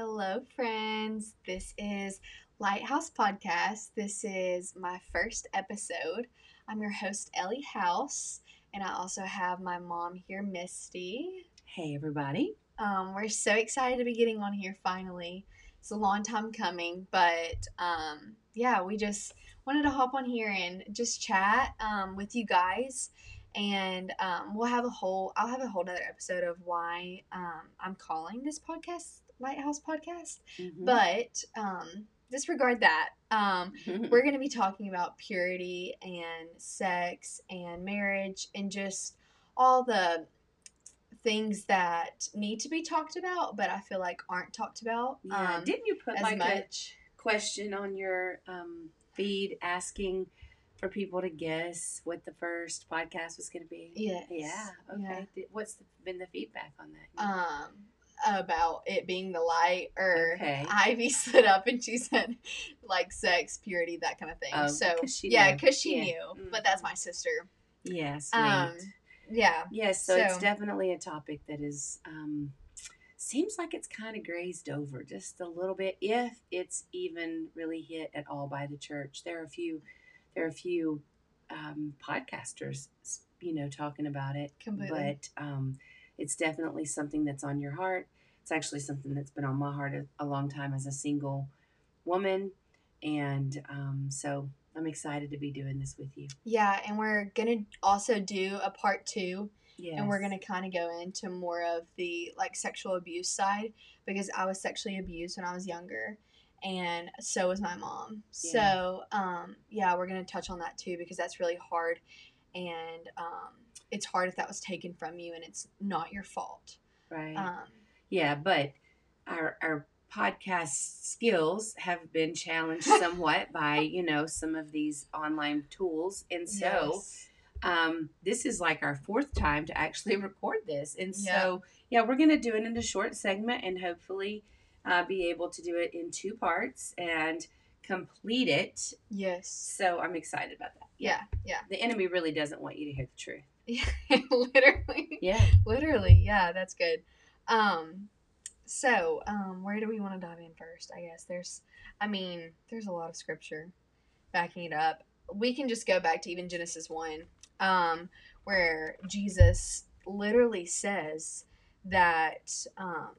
Hello, friends. This is Lighthouse Podcast. This is my first episode. I'm your host, Ellie House, and I also have my mom here, Misty. Hey, everybody. Um, we're so excited to be getting on here finally. It's a long time coming, but um, yeah, we just wanted to hop on here and just chat um, with you guys. And um, we'll have a whole, I'll have a whole other episode of why um, I'm calling this podcast Lighthouse Podcast. Mhm. But um, disregard that. Um, we're going to be talking about purity and sex and marriage and just all the things that need to be talked about, but I feel like aren't talked about yeah. um, Didn't you put like a question on your um, feed asking for people to guess what the first podcast was going to be? Yes. Yeah. Okay. Yeah. What's the, been the feedback on that? Um, about it being the light, or Okay. Ivy stood up and she said, like sex, purity, that kind of thing. Oh, so, 'cause yeah, because she Yeah. knew, but that's my sister. yeah. Sweet. Um, yeah. yes. So, it's definitely a topic that is. Um, Seems like it's kind of grazed over just a little bit, if it's even really hit at all by the church. There are a few, there are a few um, podcasters, you know, talking about it. Completely. But um, it's definitely something that's on your heart. It's actually something that's been on my heart a, a long time as a single woman, and um, so I'm excited to be doing this with you. Yeah, and we're gonna also do a part two, Yeah, and we're gonna kind of go into more of the like sexual abuse side because I was sexually abused when I was younger, and so was my mom. Yeah. So, um, yeah, we're gonna touch on that too because that's really hard, and um, it's hard if that was taken from you and it's not your fault. right. Um, Yeah, but our our podcast skills have been challenged somewhat by you know some of these online tools, and so yes. um, this is like our fourth time to actually record this, and Yeah. so yeah, we're gonna do it in a short segment, and hopefully uh, be able to do it in two parts and complete it. yes, So I'm excited about that. yeah, yeah, the enemy really doesn't want you to hear the truth. yeah, literally. Yeah, Literally, yeah, that's good. Um, so, um, where do we want to dive in first? I guess there's, I mean, there's a lot of scripture backing it up. We can just go back to even Genesis 1, um, where Jesus literally says that, um,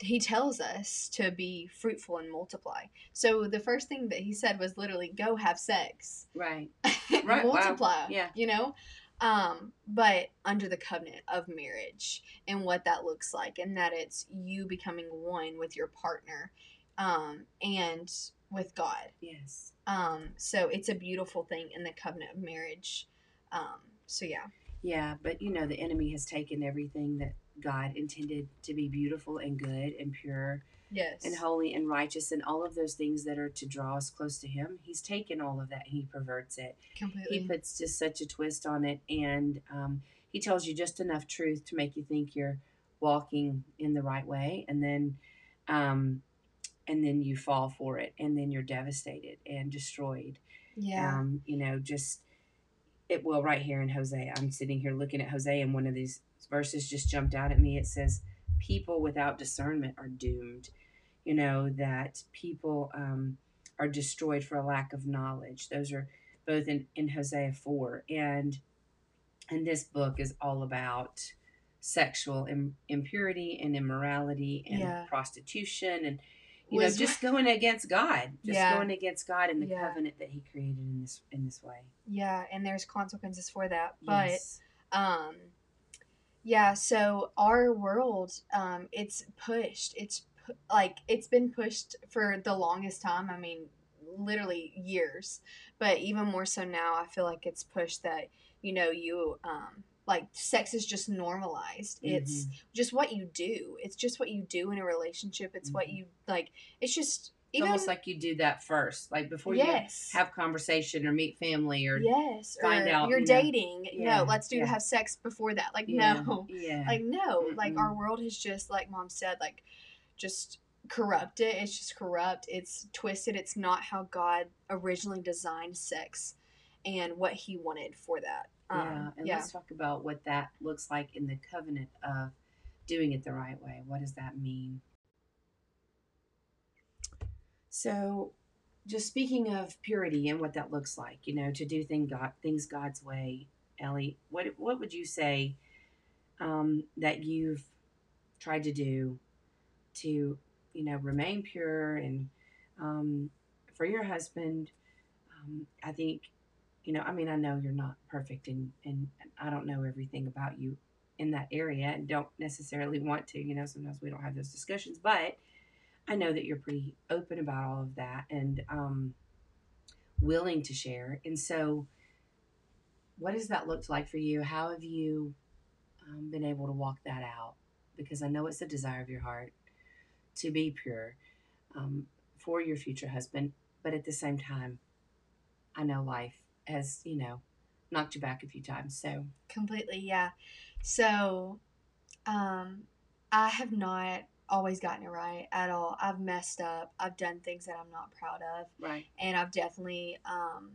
he tells us to be fruitful and multiply. So the first thing that he said was literally go have sex. right. Right, wow. multiply. Yeah. You know? Um, but under the covenant of marriage and what that looks like, and that it's you becoming one with your partner um, and with God. Yes. Um, so it's a beautiful thing in the covenant of marriage. Um, so yeah. Yeah, but you know the enemy has taken everything that God intended to be beautiful and good and pure Yes. and holy and righteous and all of those things that are to draw us close to him he's taken all of that and he perverts it Completely. he puts just such a twist on it and um, he tells you just enough truth to make you think you're walking in the right way and then um, and then you fall for it and then you're devastated and destroyed yeah. um, you know just it well right here in hosea i'm sitting here looking at hosea and one of these verses just jumped out at me it says people without discernment are doomed you know that people um, are destroyed for a lack of knowledge those are both in, in hosea 4 and and this book is all about sexual Im- impurity and immorality and Yeah. prostitution and you Was- know just going against god just Yeah. going against god and the Yeah. covenant that he created in this in this way yeah. And there's consequences for that. But yes um yeah so our world um it's pushed it's pu- like it's been pushed for the longest time i mean literally years but even more so now i feel like it's pushed that you know you um like sex is just normalized. It's just what you do. It's just what you do in a relationship. It's what Mhm. you like it's just even almost like you do that first like before yes you have conversation or meet family or yes find or out, you're you know. dating Yeah, no let's do yeah. have sex before that like yeah, no yeah like no like Mm-mm. our world has just like mom said like just corrupt it. it's just corrupt it's twisted it's not how god originally designed sex and what he wanted for that yeah um, and yeah let's talk about what that looks like in the covenant of doing it the right way what does that mean So, just speaking of purity and what that looks like, you know, to do thing God, things God's way, Ellie, what what would you say um, that you've tried to do to, you know, remain pure and um, for your husband? Um, I think, you know, I mean, I know you're not perfect and and I don't know everything about you in that area and don't necessarily want to. You know, sometimes we don't have those discussions, but I know that you're pretty open about all of that and um, willing to share. And so, what has that looked like for you? How have you um, been able to walk that out? Because I know it's the desire of your heart to be pure um, for your future husband, but at the same time, I know life has, you know, knocked you back a few times. So, completely, yeah. So, um, I have not always gotten it right at all. I've messed up. I've done things that I'm not proud of. right. And I've definitely um,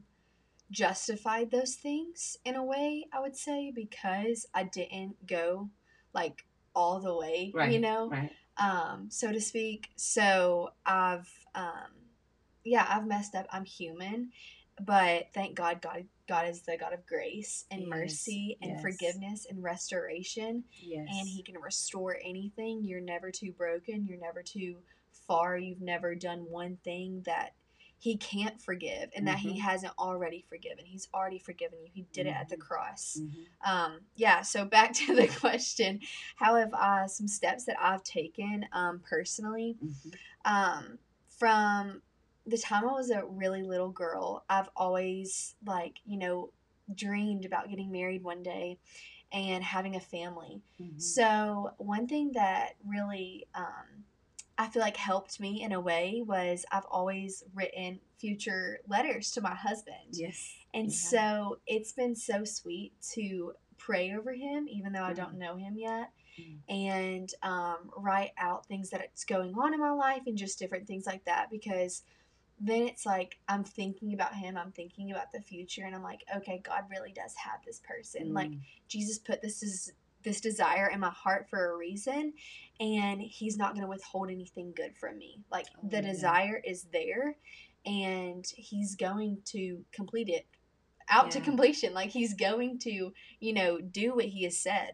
justified those things in a way, I would say, because I didn't go like all the way, Right, you know, Right. um, so to speak. So I've, um, yeah, I've messed up. I'm human. But thank God, God, God is the God of grace and Yes, mercy and yes. forgiveness and restoration Yes. and he can restore anything. You're never too broken. You're never too far. You've never done one thing that he can't forgive and that he Mhm. hasn't already forgiven. He's already forgiven you. He did it at the Mhm. cross. Mhm. Um, yeah, so back to the question how have I, some steps that I've taken um, personally? Mhm. um, from the time I was a really little girl, I've always like you know dreamed about getting married one day and having a family. Mhm. So one thing that really um, I feel like helped me in a way was I've always written future letters to my husband. Yes. And Yeah. so it's been so sweet to pray over him, even though I don't know him yet, Mm. and um, write out things that's going on in my life and just different things like that because then it's like I'm thinking about him, I'm thinking about the future, and I'm like, okay, God really does have this person. Like Mm. Jesus put this is this desire in my heart for a reason, and He's not going to withhold anything good from me. Like Oh, the yeah. desire is there, and He's going to complete it out to completion. Like He's going to, you know, do what He has said.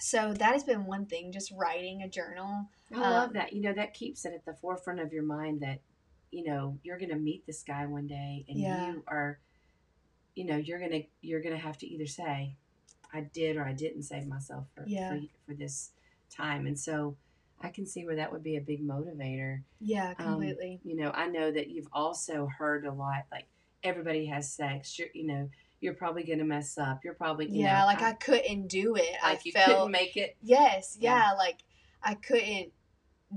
So that has been one thing, just writing a journal. I love Um, that. You know, that keeps it at the forefront of your mind that, you know, you're going to meet this guy one day and Yeah. you are, you know, you're going to, you're going to have to either say, I did or I didn't save myself for, Yeah. for, for this time. And so I can see where that would be a big motivator. Yeah, Um, completely. You know, I know that you've also heard a lot, like everybody has sex. You're, you know, you're probably going to mess up. You're probably, you yeah, know, like I, couldn't do it. like I you felt couldn't make it. Yes, Yeah. yeah. like I couldn't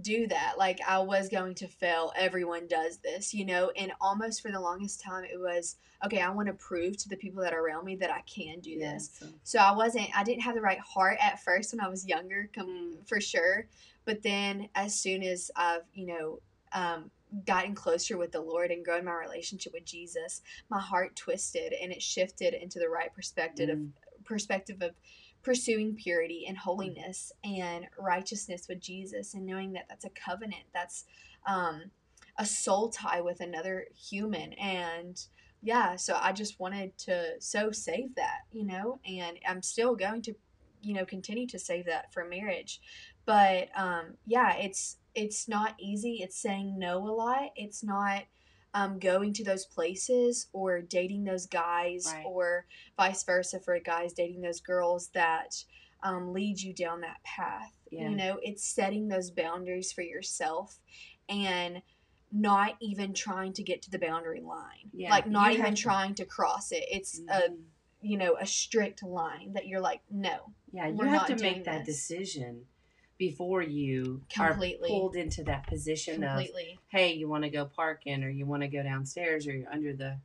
do that. Like I was going to fail. Everyone does this, you know? And almost for the longest time it was, okay, I want to prove to the people that are around me that I can do this. so- So I wasn't I didn't have the right heart at first when I was younger, com- Mm. for sure. But then as soon as I've, you know, um gotten closer with the Lord and grown my relationship with Jesus, my heart twisted and it shifted into the right perspective of Mm. perspective of pursuing purity and holiness and righteousness with Jesus and knowing that that's a covenant that's um, a soul tie with another human. And yeah so I just wanted to so save that you know and I'm still going to you know continue to save that for marriage. But um, yeah it's it's not easy. It's saying no a lot. It's not um, going to those places or dating those guys Right. or vice versa for guys dating those girls that um, lead you down that path. Yeah. You know, it's setting those boundaries for yourself and not even trying to get to the boundary line. Yeah, Like not you even trying to cross it. It's a Mhm. you know a strict line that you're like no. Yeah, you have not to make that this. decision before you Completely. are pulled into that position of, hey, you want to go parking or you want to go downstairs or you're under the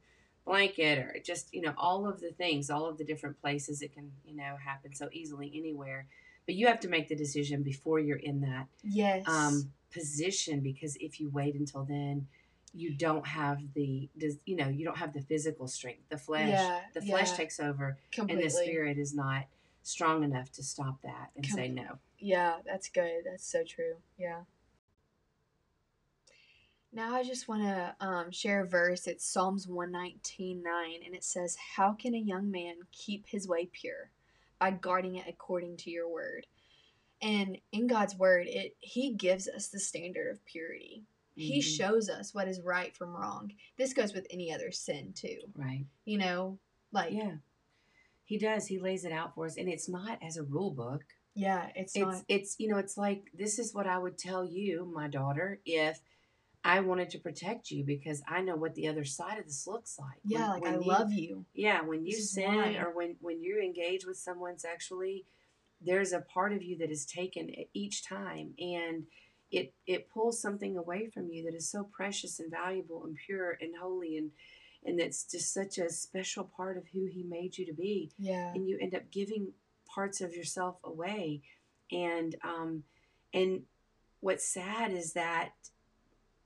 blanket or just, you know, all of the things, all of the different places it can, you know, happen so easily anywhere. But you have to make the decision before you're in that Yes. um, position because if you wait until then, you don't have the, does you know, you don't have the physical strength. The flesh, Yeah, the flesh yeah. takes over completely. and the spirit is not strong enough to stop that and say no. Yeah, that's good. That's so true. Yeah. Now I just want to um, share a verse. It's Psalms 119 9, and it says, How can a young man keep his way pure? By guarding it according to your word. And in God's word, it He gives us the standard of purity. He Mhm. shows us what is right from wrong. This goes with any other sin too. Right. You know, like Yeah. He does. He lays it out for us, and it's not as a rule book. it's, It's not. it's you know it's like this is what I would tell you, my daughter, if I wanted to protect you because I know what the other side of this looks like. Yeah, When- like I you- love you. Yeah, when you This sin or when when you engage with someone sexually, there's a part of you that is taken each time, and it it pulls something away from you that is so precious and valuable and pure and holy and and that's just such a special part of who he made you to be Yeah. and you end up giving parts of yourself away and um and what's sad is that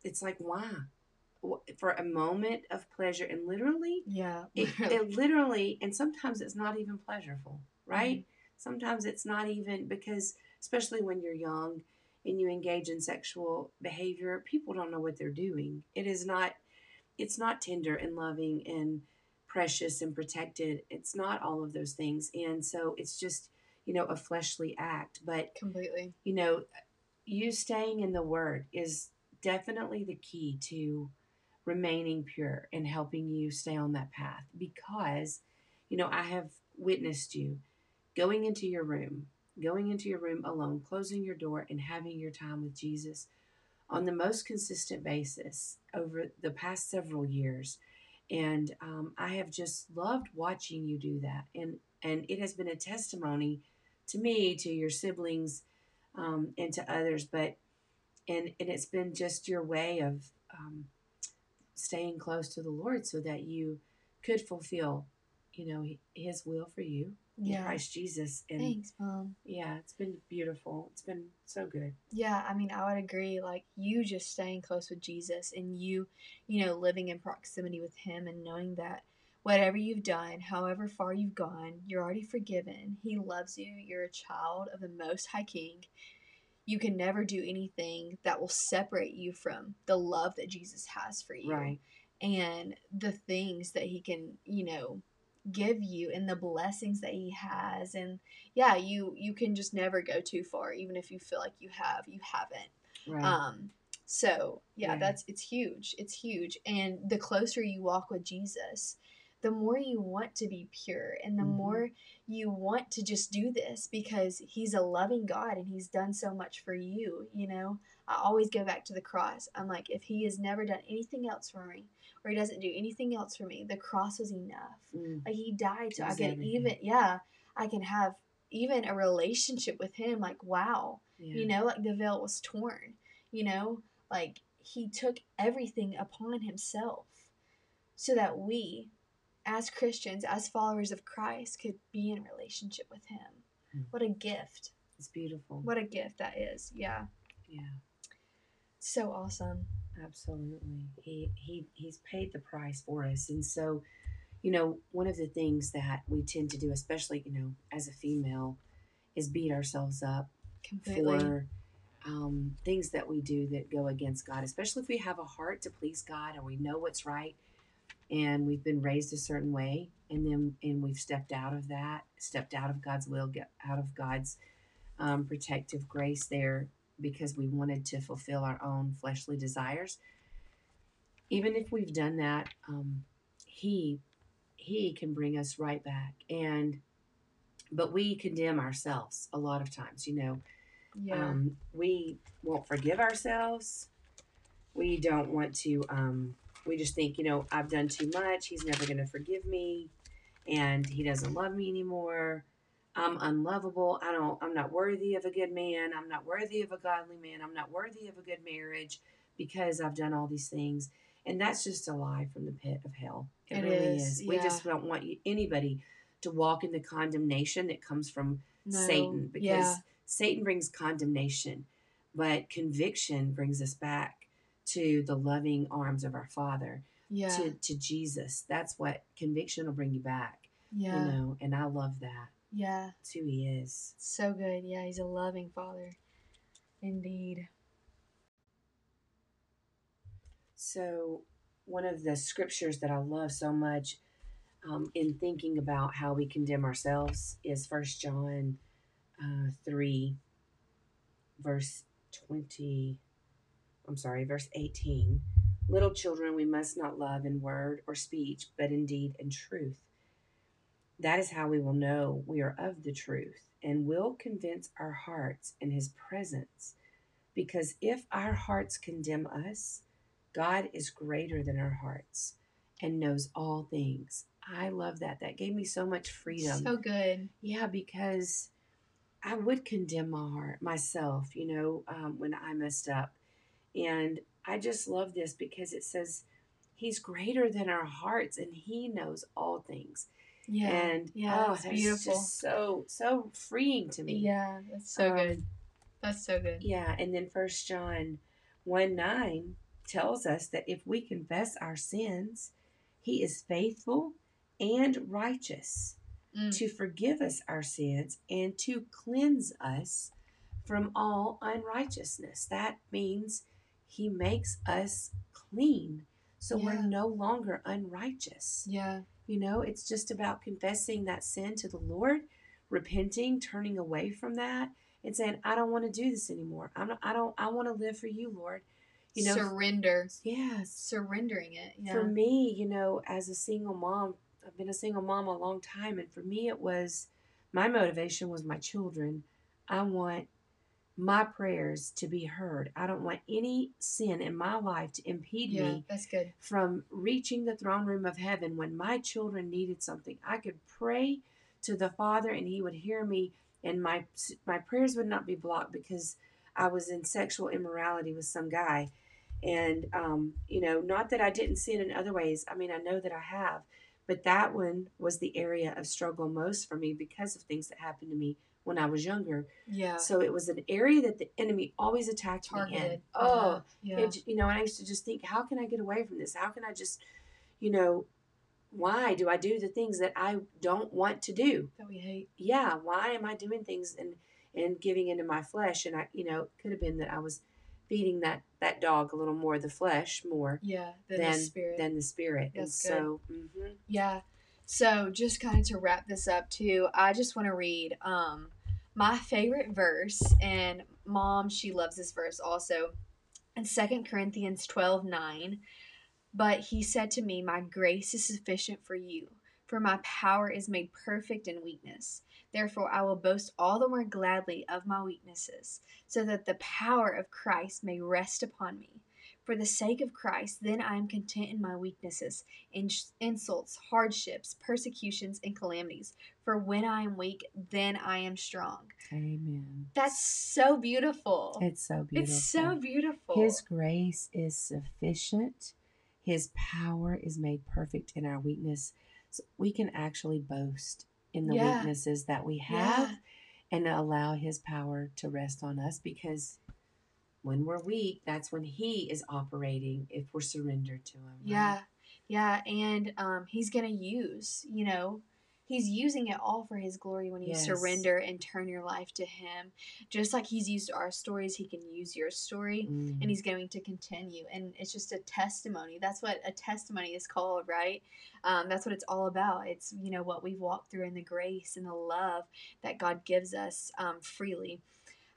it's like why for a moment of pleasure and literally Yeah. it, literally. it literally and sometimes it's not even pleasurable right Mm-hmm. sometimes it's not even because especially when you're young and you engage in sexual behavior people don't know what they're doing it is not it's not tender and loving and precious and protected. It's not all of those things. And so it's just you know a fleshly act. But Completely. you know you staying in the word is definitely the key to remaining pure and helping you stay on that path. Because you know i have witnessed you going into your room going into your room alone closing your door and having your time with jesus on the most consistent basis over the past several years. And um, i have just loved watching you do that. And and it has been a testimony to me to your siblings um, and to others but and and it's been just your way of um, staying close to the lord so that you could fulfill you know his will for you Yeah. christ jesus and Thanks, mom. yeah it's been beautiful it's been so good Yeah, I mean, I would agree. Like, you just staying close with Jesus and you, you know, living in proximity with Him and knowing that whatever you've done, however far you've gone, you're already forgiven. He loves you. You're a child of the Most High King. You can never do anything that will separate you from the love that Jesus has for you right and the things that He can, you know, give you and the blessings that he has and yeah you you can just never go too far even if you feel like you have you haven't right um so yeah, Yeah. that's it's huge it's huge and the closer you walk with jesus the more you want to be pure and the Mhm. more you want to just do this because he's a loving god and he's done so much for you you know i always go back to the cross i'm like if he has never done anything else for me or he doesn't do anything else for me the cross was enough Mm, like he died so I can everything. even yeah, I can have even a relationship with him. Like wow, yeah. you know, like the veil was torn. You know, like he took everything upon himself, so that we, as Christians, as followers of Christ, could be in relationship with him. Hmm. What a gift! it's beautiful What a gift that is. Yeah, yeah so awesome. Absolutely. He he he's paid the price for us. And so, you know, one of the things that we tend to do, especially, you know, as a female, is beat ourselves up Completely. for um, things that we do that go against God, especially if we have a heart to please God and we know what's right and we've been raised a certain way and then and we've stepped out of that, stepped out of God's will, get out of God's um, protective grace there because we wanted to fulfill our own fleshly desires. Even if we've done that, um, he he can bring us right back and but we condemn ourselves a lot of times you know yeah. um, we won't forgive ourselves. We don't want to. Um, we just think, you know, I've done too much. He's never going to forgive me, and he doesn't love me anymore. I'm unlovable. I don't. I'm not worthy of a good man. I'm not worthy of a godly man. I'm not worthy of a good marriage because I've done all these things. And that's just a lie from the pit of hell. It, It really is, is. We yeah. just don't want anybody to walk in the condemnation that comes from No, Satan because yeah. Satan brings condemnation, but conviction brings us back to the loving arms of our Father, Yeah. to, to Jesus. That's what conviction will bring you back, yeah. you know, and I love that. Yeah. It's who He is. So good. Yeah, he's a loving father. Indeed. So, one of the scriptures that I love so much um, in thinking about how we condemn ourselves is First John uh, 3, verse 20. I'm sorry, verse 18. Little children, we must not love in word or speech, but in deed and truth. That is how we will know we are of the truth and will convince our hearts in his presence. Because if our hearts condemn us, God is greater than our hearts and knows all things. I love that. That gave me so much freedom. So good. Yeah, because I would condemn my heart, myself, you know, um, when I messed up. And I just love this because it says He's greater than our hearts and He knows all things. Yeah. And yeah, oh, it's that's beautiful. just so so freeing to me. Yeah, that's so Um, good. That's so good. Yeah, and then First John one nine tells us that if we confess our sins, He is faithful and righteous Mm. to forgive us our sins and to cleanse us from all unrighteousness. That means He makes us clean. So Yeah. we're no longer unrighteous. Yeah. You know, it's just about confessing that sin to the Lord, repenting, turning away from that, and saying, I don't want to do this anymore. I'm not, I don't I want to live for you, Lord. You know, Surrender. Yeah. Surrendering it. Yeah. For me, you know, as a single mom, I've been a single mom a long time, and for me, it was my motivation was my children. I want my prayers to be heard. I don't want any sin in my life to impede yeah, me that's good. from reaching the throne room of heaven when my children needed something. I could pray to the Father, and He would hear me, and my my prayers would not be blocked because I was in sexual immorality with some guy. And, um, you know, not that I didn't sin in other ways. I mean, I know that I have. But that one was the area of struggle most for me because of things that happened to me when I was younger. Yeah. So it was an area that the enemy always attacked me in. Targeted. Oh, yeah. it, you know, and I used to just think, how can I get away from this? How can I just, you know, why do I do the things that I don't want to do? that we hate. Yeah, why am I doing things and and giving into my flesh? And I, you know, it could have been that I was feeding that that dog a little more the flesh more Yeah. Than than the spirit. than the spirit. That's and so, mhm. Yeah. So just kind of to wrap this up too, I just want to read um my favorite verse and mom she loves this verse also in Second Corinthians 12 9. But he said to me, My grace is sufficient for you, for my power is made perfect in weakness. Therefore, I will boast all the more gladly of my weaknesses, so that the power of Christ may rest upon me. For the sake of Christ, then I am content in my weaknesses, in insults, hardships, persecutions, and calamities. For when I am weak, then I am strong. Amen. That's so beautiful. It's so beautiful. It's so beautiful. His grace is sufficient. His power is made perfect in our weakness. So we can actually boast in the Yeah. weaknesses that we have Yeah. and allow his power to rest on us because when we're weak, that's when he is operating if we're surrendered to him. right? Yeah, yeah, and um, he's gonna use, you know, he's using it all for his glory when you Yes. surrender and turn your life to him. Just like he's used our stories, he can use your story, Mm. and he's going to continue. And it's just a testimony. That's what a testimony is called, right? Um, that's what it's all about. It's you know what we've walked through in the grace and the love that God gives us um, freely.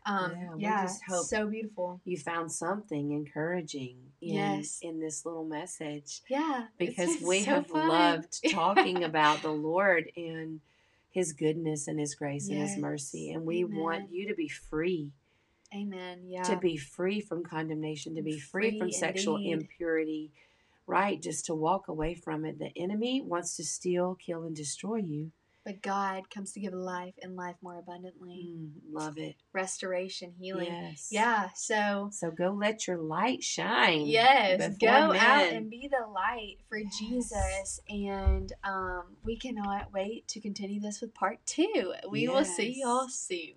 Um, Yeah, yeah, so beautiful. you found something encouraging in, Yes. in this little message. Yeah, because we so have fun. loved talking about the Lord and His goodness and His grace and His mercy. And we want you to be free, Amen. Yeah. to be free from condemnation, to be free, from Free sexual indeed. impurity, right? Just to walk away from it. The enemy wants to steal, kill, and destroy you. But God comes to give life and life more abundantly. Mm, love it. Restoration, healing. Yes. Yeah. So So go let your light shine. yes, go out and be the light for Yes. Jesus. And um, we cannot wait to continue this with part two. We will see y'all soon.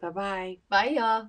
Bye bye. Bye, y'all.